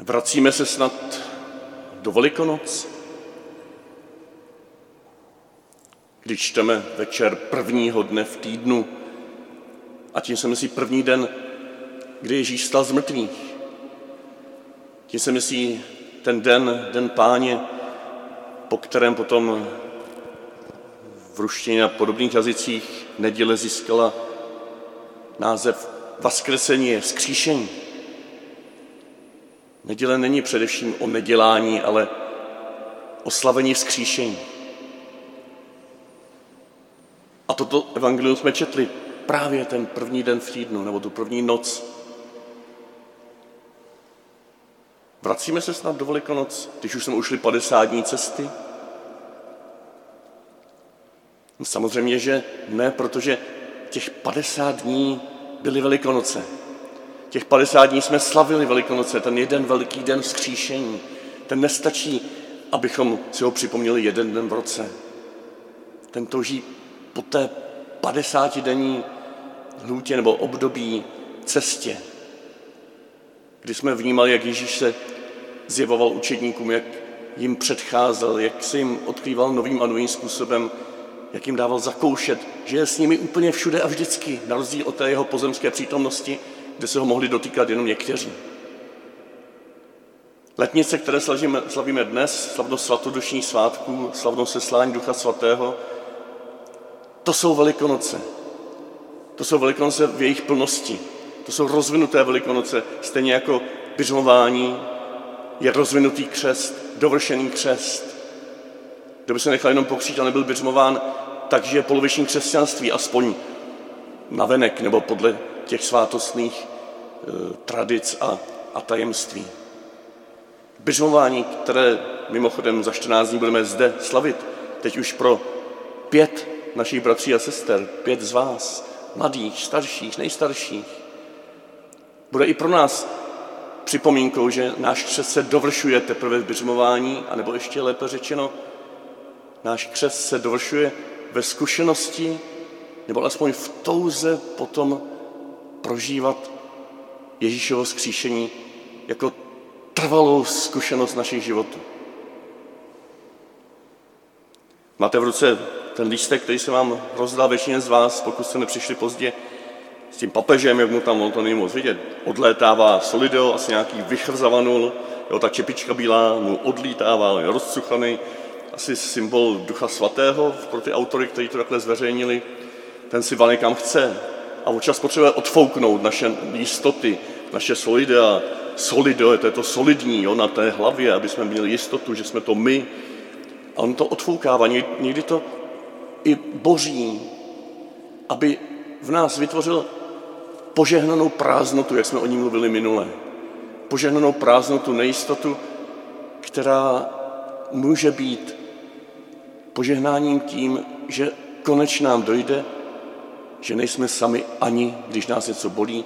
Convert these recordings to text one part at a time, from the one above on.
Vracíme se snad do Velikonoc, když čteme večer prvního dne v týdnu, a tím se myslí první den, kdy Ježíš stal z mrtvých. Tím se myslí ten den, den páně, po kterém potom v ruštině a podobných jazycích neděle získala název Vaskresení je vzkříšení. Neděle není především o nedělání, ale o slavení vzkříšení. A toto evangelium jsme četli právě ten první den v týdnu, nebo tu první noc. Vracíme se snad do Velikonoc, když už jsme ušli 50 dní cesty? No samozřejmě, že ne, protože těch 50 dní byly Velikonoce. Těch 50 dní jsme slavili Velikonoce, ten jeden velký den vzkříšení. Ten nestačí, abychom si ho připomněli jeden den v roce. Ten touží po té 50 denní lhůtě nebo období cestě, kdy jsme vnímali, jak Ježíš se zjevoval učedníkům, jak jim předcházel, jak se jim odkrýval novým a novým způsobem, jak jim dával zakoušet, že je s nimi úplně všude a vždycky, na rozdíl od té jeho pozemské přítomnosti, kde se ho mohli dotýkat jenom někteří. Letnice, které slavíme, slavíme dnes, slavnost svatodušních svátků, slavnost seslání Ducha Svatého, to jsou velikonoce. To jsou velikonoce v jejich plnosti. To jsou rozvinuté velikonoce, stejně jako byřmování je rozvinutý křest, dovršený křest. Kdo by se nechal jenom pokřít a nebyl byřmován, takže je poloviční křesťanství, aspoň navenek nebo podle těch svátostných e, tradic a, a tajemství. Byřmování, které mimochodem za 14 dní budeme zde slavit, teď už pro pět našich bratří a sester, pět z vás, mladých, starších, nejstarších, bude i pro nás připomínkou, že náš křest se dovršuje teprve v byřmování, anebo ještě lépe řečeno, náš křest se dovršuje ve zkušenosti, nebo alespoň v touze potom prožívat Ježíšovo skříšení jako trvalou zkušenost našich životů. Máte v ruce ten lístek, který se vám rozdal většině z vás, pokud jste nepřišli pozdě, s tím papežem, jak mu tam, on to není moc vidět, odlétává Solido, asi nějaký vychr zavanul, jo, ta čepička bílá mu odlítává, je rozcuchaný, asi symbol Ducha Svatého pro ty autory, kteří to takhle zveřejnili. Ten si valně kam chce a občas potřebuje odfouknout naše jistoty, naše solidea. Solido, to je to solidní jo, na té hlavě, aby jsme měli jistotu, že jsme to my. A on to odfoukává, někdy to i boží, aby v nás vytvořil požehnanou prázdnotu, jak jsme o ní mluvili minule. Požehnanou prázdnotu, nejistotu, která může být požehnáním tím, že konečně nám dojde, že nejsme sami ani, když nás něco bolí,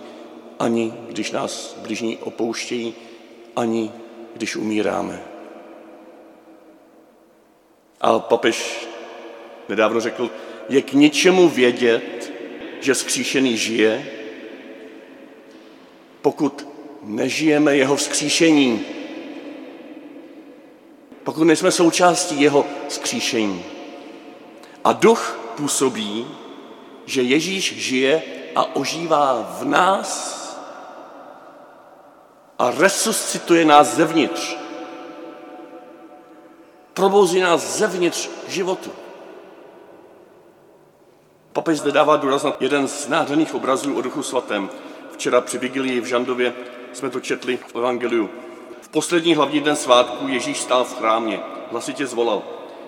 ani když nás blížní opouštějí, ani když umíráme. A papež nedávno řekl, je k ničemu vědět, že skříšený žije, pokud nežijeme jeho vzkříšení, pokud nejsme součástí jeho skříšení. A duch působí, že Ježíš žije a ožívá v nás a resuscituje nás zevnitř. Probouzí nás zevnitř životu. Papež zde dává důraz na jeden z nádherných obrazů o Duchu Svatém. Včera při vigilii v Žandově jsme to četli v Evangeliu. V poslední hlavní den svátku Ježíš stál v chrámě, hlasitě zvolal,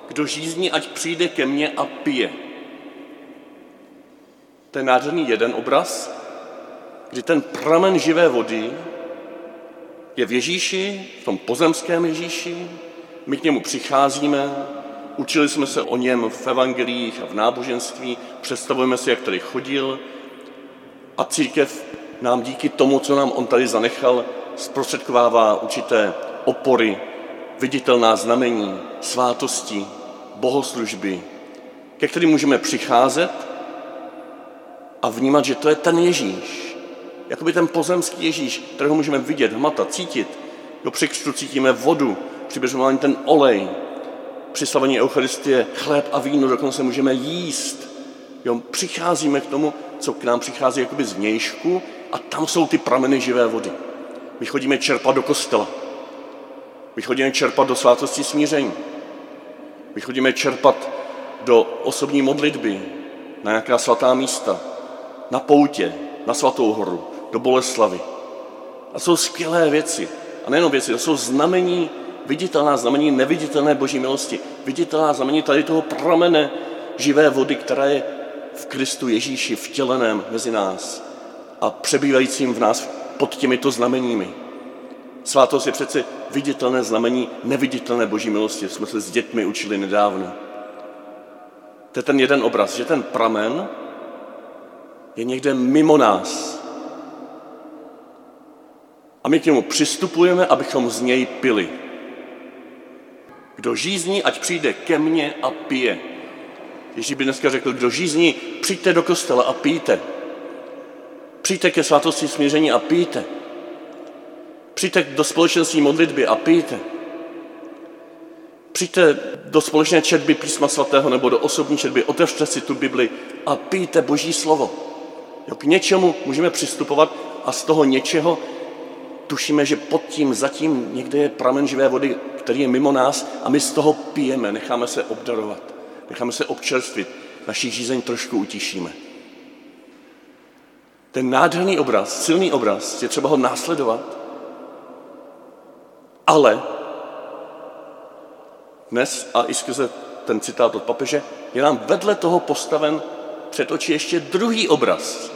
kdo žízní, ať přijde ke mně a pije. To je nádherný jeden obraz, kdy ten pramen živé vody je v Ježíši, v tom pozemském Ježíši, my k němu přicházíme, Učili jsme se o něm v evangelích a v náboženství, představujeme si, jak tady chodil. A církev nám díky tomu, co nám on tady zanechal, zprostředkovává určité opory, viditelná znamení, svátosti, bohoslužby, ke kterým můžeme přicházet a vnímat, že to je ten Ježíš, jakoby ten pozemský Ježíš, kterého můžeme vidět, hmatat, cítit, Jo, při křtu cítíme vodu, při ten olej, při slavení Eucharistie chléb a víno, dokonce můžeme jíst. Jo, přicházíme k tomu, co k nám přichází jakoby z vnějšku a tam jsou ty prameny živé vody. My chodíme čerpat do kostela. My chodíme čerpat do svátosti smíření. My chodíme čerpat do osobní modlitby, na nějaká svatá místa, na poutě, na svatou horu, do Boleslavy. A jsou skvělé věci. A nejenom věci, to jsou znamení, viditelná znamení neviditelné boží milosti. Viditelná znamení tady toho pramene živé vody, která je v Kristu Ježíši vtěleném mezi nás a přebývajícím v nás pod těmito znameními. Svátost je přece viditelné znamení neviditelné boží milosti. Jsme se s dětmi učili nedávno. To je ten jeden obraz, že ten pramen je někde mimo nás. A my k němu přistupujeme, abychom z něj pili. Kdo žízní, ať přijde ke mně a pije. Ježíš by dneska řekl, kdo žízní, přijďte do kostela a pijte. Přijďte ke svátosti smíření a pijte. Přijďte do společenství modlitby a pijte. Přijďte do společné četby písma svatého nebo do osobní četby, otevřte si tu Bibli a pijte Boží slovo. Jo, k něčemu můžeme přistupovat a z toho něčeho tušíme, že pod tím zatím někde je pramen živé vody, který je mimo nás a my z toho pijeme, necháme se obdarovat, necháme se občerstvit, naší žízeň trošku utišíme. Ten nádherný obraz, silný obraz, je třeba ho následovat, ale dnes a i skrze ten citát od papeže je nám vedle toho postaven před oči ještě druhý obraz,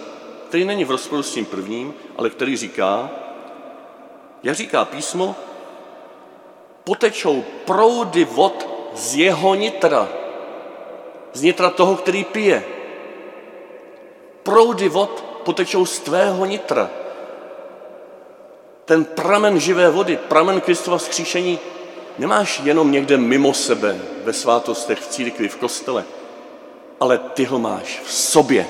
který není v rozporu s tím prvním, ale který říká, jak říká písmo, potečou proudy vod z jeho nitra, z nitra toho, který pije. Proudy vod potečou z tvého nitra. Ten pramen živé vody, pramen Kristova skříšení nemáš jenom někde mimo sebe, ve svátostech, v církvi, v kostele, ale ty ho máš v sobě.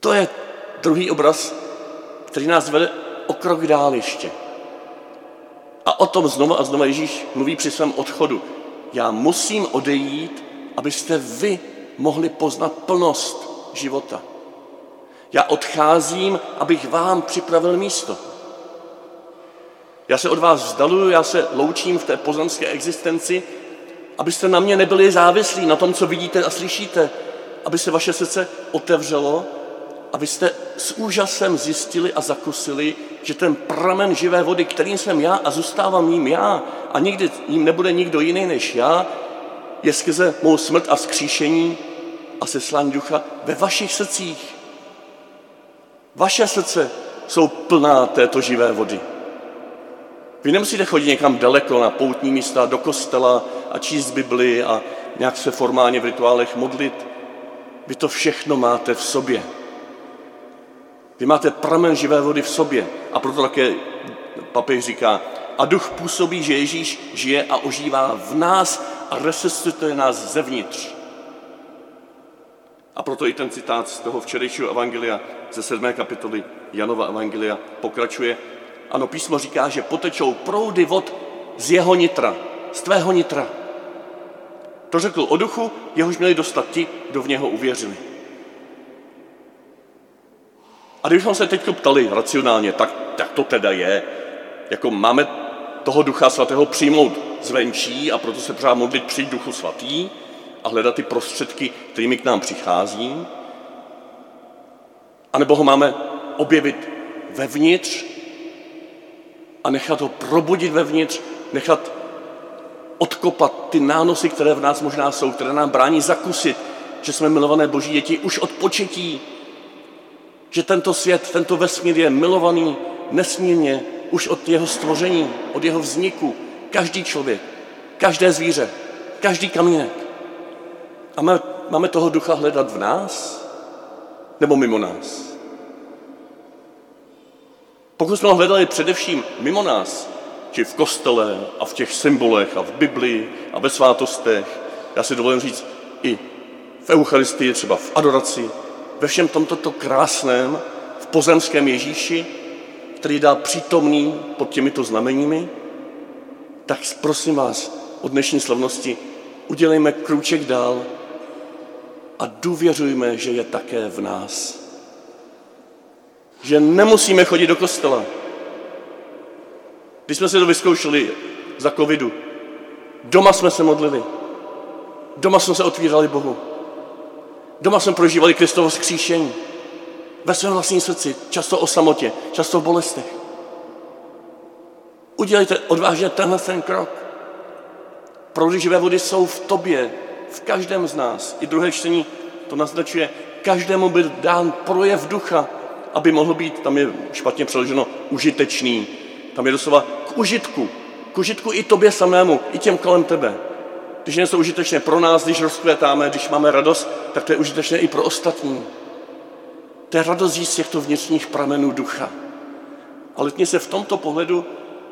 To je druhý obraz, který nás vede o krok dál ještě. A o tom znova a znova Ježíš mluví při svém odchodu. Já musím odejít, abyste vy mohli poznat plnost života. Já odcházím, abych vám připravil místo. Já se od vás vzdaluju, já se loučím v té pozemské existenci, abyste na mě nebyli závislí, na tom, co vidíte a slyšíte, aby se vaše srdce otevřelo, abyste s úžasem zjistili a zakusili, že ten pramen živé vody, kterým jsem já a zůstávám jím já a nikdy jím nebude nikdo jiný než já, je skrze mou smrt a vzkříšení a seslání ducha ve vašich srdcích. Vaše srdce jsou plná této živé vody. Vy nemusíte chodit někam daleko na poutní místa, do kostela a číst Bibli a nějak se formálně v rituálech modlit. Vy to všechno máte v sobě. Vy máte pramen živé vody v sobě a proto také papež říká, a duch působí, že Ježíš žije a ožívá v nás a resuscituje nás zevnitř. A proto i ten citát z toho včerejšího evangelia ze sedmé kapitoly Janova evangelia pokračuje. Ano, písmo říká, že potečou proudy vod z jeho nitra, z tvého nitra. To řekl o duchu, jehož měli dostat ti, kdo v něho uvěřili. A kdybychom se teď ptali racionálně, tak, tak to teda je, jako máme toho ducha svatého přijmout zvenčí a proto se pořád modlit při duchu svatý a hledat ty prostředky, kterými k nám přichází, a nebo ho máme objevit vevnitř a nechat ho probudit vevnitř, nechat odkopat ty nánosy, které v nás možná jsou, které nám brání zakusit, že jsme milované boží děti už od početí, že tento svět, tento vesmír je milovaný nesmírně už od jeho stvoření, od jeho vzniku. Každý člověk, každé zvíře, každý kamínek. A máme, máme toho ducha hledat v nás nebo mimo nás? Pokud jsme ho hledali především mimo nás, či v kostele a v těch symbolech a v Biblii a ve svátostech, já si dovolím říct i v Eucharistii, třeba v adoraci, ve všem tomto krásném, v pozemském Ježíši, který dá přítomný pod těmito znameními, tak prosím vás, od dnešní slavnosti udělejme krůček dál a důvěřujme, že je také v nás. Že nemusíme chodit do kostela. Když jsme se to vyzkoušeli za covidu, doma jsme se modlili, doma jsme se otvírali Bohu, doma jsme prožívali Kristovo skříšení, ve svém vlastním srdci, často o samotě, často v bolestech. Udělejte odvážně tenhle ten krok. Proudy živé vody jsou v tobě, v každém z nás. I druhé čtení to naznačuje, každému byl dán projev ducha, aby mohl být, tam je špatně přeloženo, užitečný. Tam je doslova k užitku. K užitku i tobě samému, i těm kolem tebe. Když něco užitečné pro nás, když rozkvětáme, když máme radost, tak to je užitečné i pro ostatní. To je radost z těchto vnitřních pramenů ducha. Ale se v tomto pohledu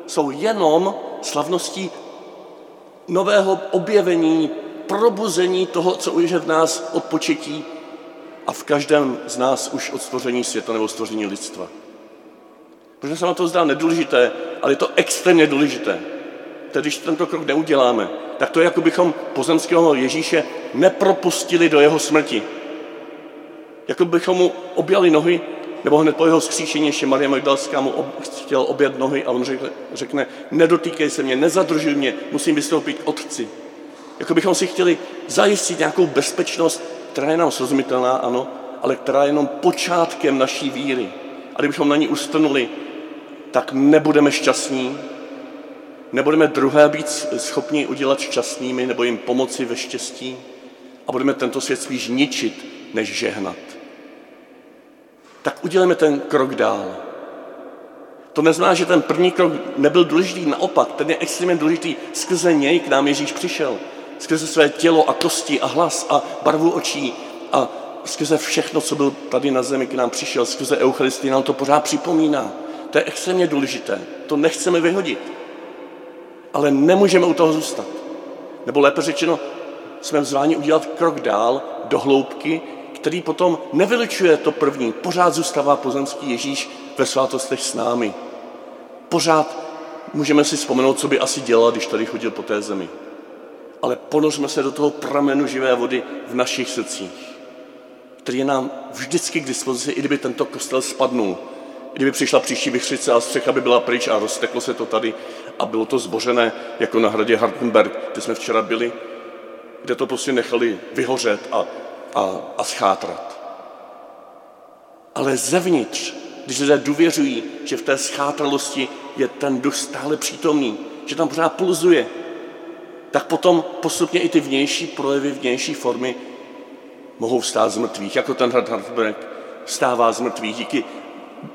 jsou jenom slavností nového objevení, probuzení toho, co už je v nás od početí a v každém z nás už od stvoření světa nebo stvoření lidstva. Protože se vám to zdá nedůležité, ale je to extrémně důležité. Tedy když tento krok neuděláme, tak to je, jako bychom pozemského Ježíše nepropustili do jeho smrti. Jako bychom mu objali nohy nebo hned po jeho skříšení ještě Maria Magdalská mu ob, chtěl obět nohy a on řekne, řekne, nedotýkej se mě, nezadržuj mě, musím vystoupit k otci. Jako bychom si chtěli zajistit nějakou bezpečnost, která je nám srozumitelná, ano, ale která je jenom počátkem naší víry. A kdybychom na ní ustrnuli, tak nebudeme šťastní, nebudeme druhé být schopni udělat šťastnými nebo jim pomoci ve štěstí a budeme tento svět spíš ničit, než žehnat tak udělejme ten krok dál. To neznamená, že ten první krok nebyl důležitý, naopak, ten je extrémně důležitý. Skrze něj k nám Ježíš přišel. Skrze své tělo a kosti a hlas a barvu očí a skrze všechno, co byl tady na zemi, k nám přišel, skrze Eucharistii nám to pořád připomíná. To je extrémně důležité. To nechceme vyhodit. Ale nemůžeme u toho zůstat. Nebo lépe řečeno, jsme vzváni udělat krok dál do hloubky, který potom nevylučuje to první. Pořád zůstává pozemský Ježíš ve svátostech s námi. Pořád můžeme si vzpomenout, co by asi dělal, když tady chodil po té zemi. Ale ponořme se do toho pramenu živé vody v našich srdcích, který je nám vždycky k dispozici, i kdyby tento kostel spadnul. Kdyby přišla příští vychřice a střecha by byla pryč a rozteklo se to tady a bylo to zbořené, jako na hradě Hartenberg, kde jsme včera byli, kde to prostě nechali vyhořet a a, a schátrat. Ale zevnitř, když lidé důvěřují, že v té schátralosti je ten duch stále přítomný, že tam pořád pulzuje, tak potom postupně i ty vnější projevy, vnější formy mohou vstát z mrtvých, jako ten Hartberg vstává z mrtvých díky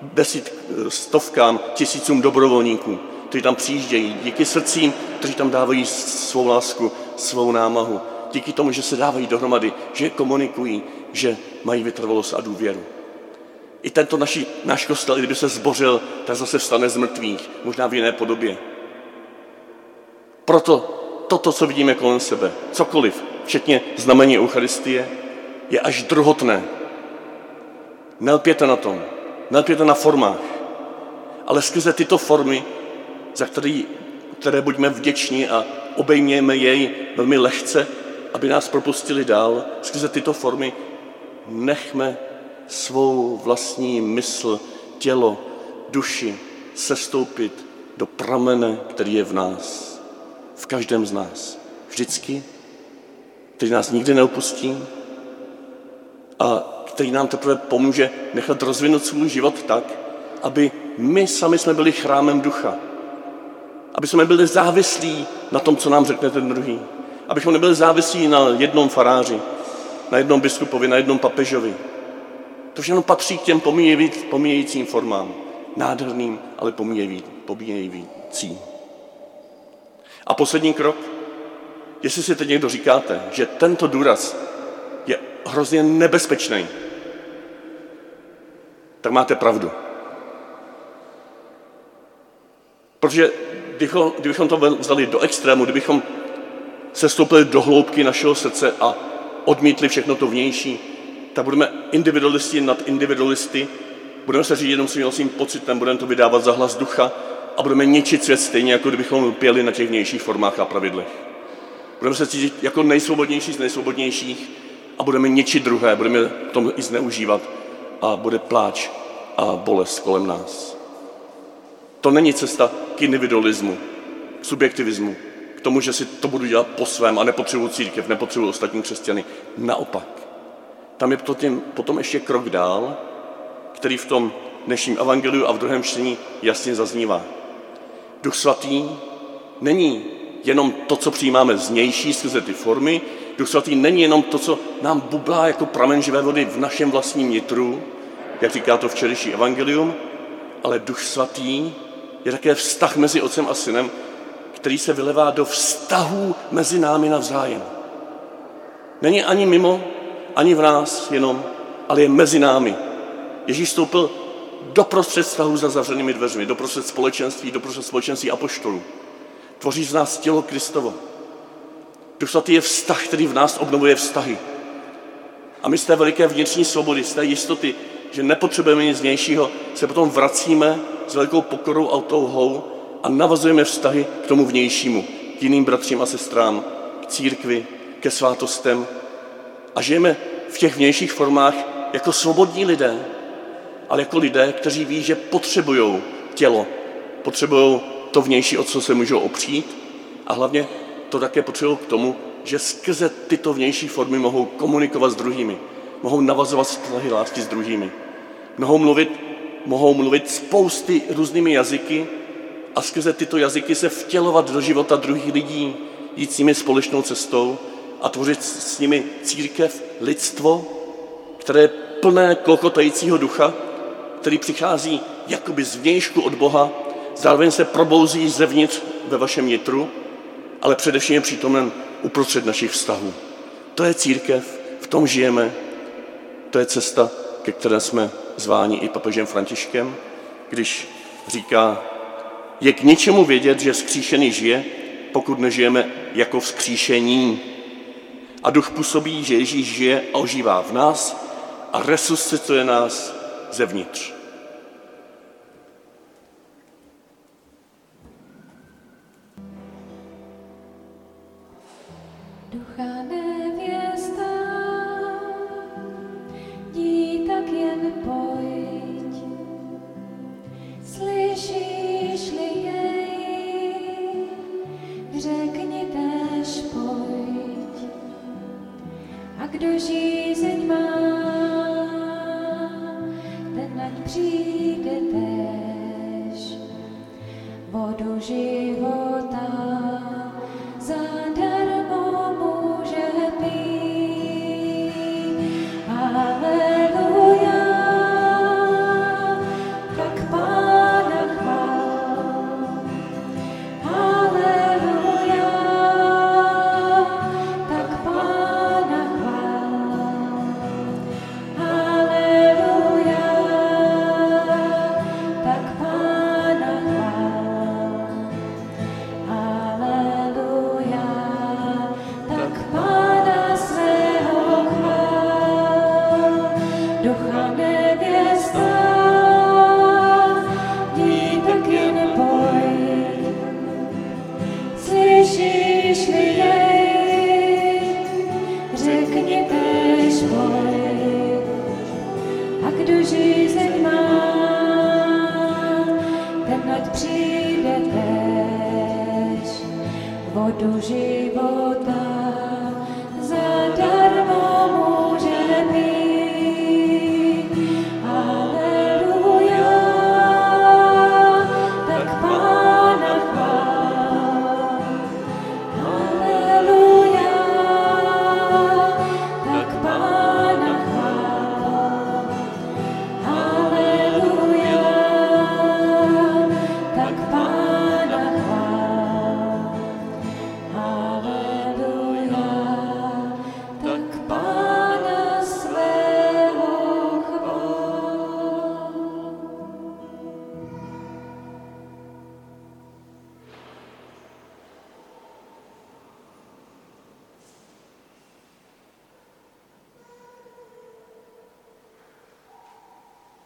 desit, stovkám, tisícům dobrovolníků, kteří tam přijíždějí, díky srdcím, kteří tam dávají svou lásku, svou námahu, díky tomu, že se dávají dohromady, že komunikují, že mají vytrvalost a důvěru. I tento naši, náš kostel, kdyby se zbořil, tak zase vstane z mrtvých, možná v jiné podobě. Proto toto, co vidíme kolem sebe, cokoliv, včetně znamení Eucharistie, je až druhotné. Nelpěte na tom, nelpěte na formách, ale skrze tyto formy, za které, které buďme vděční a obejměme jej velmi lehce, aby nás propustili dál, skrze tyto formy nechme svou vlastní mysl, tělo, duši sestoupit do pramene, který je v nás, v každém z nás. Vždycky, který nás nikdy neopustí a který nám teprve pomůže nechat rozvinout svůj život tak, aby my sami jsme byli chrámem ducha. Aby jsme byli závislí na tom, co nám řekne ten druhý abychom nebyli závislí na jednom faráři, na jednom biskupovi, na jednom papežovi. To všechno patří k těm pomíjejícím formám. Nádherným, ale pomíjejícím. A poslední krok. Jestli si teď někdo říkáte, že tento důraz je hrozně nebezpečný, tak máte pravdu. Protože kdybychom to vzali do extrému, kdybychom se stoupili do hloubky našeho srdce a odmítli všechno to vnější, tak budeme individualisti nad individualisty, Budeme se řídit jenom svým vlastním pocitem, budeme to vydávat za hlas ducha a budeme ničit svět stejně, jako kdybychom pěli na těch vnějších formách a pravidlech. Budeme se cítit jako nejsvobodnější z nejsvobodnějších a budeme ničit druhé, budeme tom i zneužívat a bude pláč a bolest kolem nás. To není cesta k individualismu, k subjektivismu, k tomu, že si to budu dělat po svém a nepotřebuji církev, nepotřebuji ostatní křesťany. Naopak. Tam je potom, potom ještě krok dál, který v tom dnešním evangeliu a v druhém čtení jasně zaznívá. Duch svatý není jenom to, co přijímáme znější skrze ty formy, Duch svatý není jenom to, co nám bublá jako pramen živé vody v našem vlastním nitru, jak říká to včerejší evangelium, ale Duch svatý je také vztah mezi otcem a synem, který se vylevá do vztahů mezi námi navzájem. Není ani mimo, ani v nás jenom, ale je mezi námi. Ježíš vstoupil doprostřed vztahu za zavřenými dveřmi, doprostřed společenství, doprostřed společenství apoštolů. Tvoří z nás tělo Kristovo. Duch svatý je vztah, který v nás obnovuje vztahy. A my z té veliké vnitřní svobody, z té jistoty, že nepotřebujeme nic vnějšího, se potom vracíme s velikou pokorou a touhou a navazujeme vztahy k tomu vnějšímu, k jiným bratřím a sestrám, k církvi, ke svátostem a žijeme v těch vnějších formách jako svobodní lidé, ale jako lidé, kteří ví, že potřebují tělo, potřebují to vnější, o co se můžou opřít. A hlavně to také potřebují k tomu, že skrze tyto vnější formy mohou komunikovat s druhými, mohou navazovat vztahy lásky s druhými, mohou mluvit, mohou mluvit spousty různými jazyky a skrze tyto jazyky se vtělovat do života druhých lidí, jít s nimi společnou cestou a tvořit s nimi církev, lidstvo, které je plné klokotajícího ducha, který přichází jakoby zvnějšku od Boha, zároveň se probouzí zevnitř ve vašem nitru, ale především je přítomen uprostřed našich vztahů. To je církev, v tom žijeme, to je cesta, ke které jsme zváni i papežem Františkem, když říká, je k něčemu vědět, že skříšený žije, pokud nežijeme jako vzkříšení. A duch působí, že Ježíš žije a ožívá v nás a resuscituje nás zevnitř.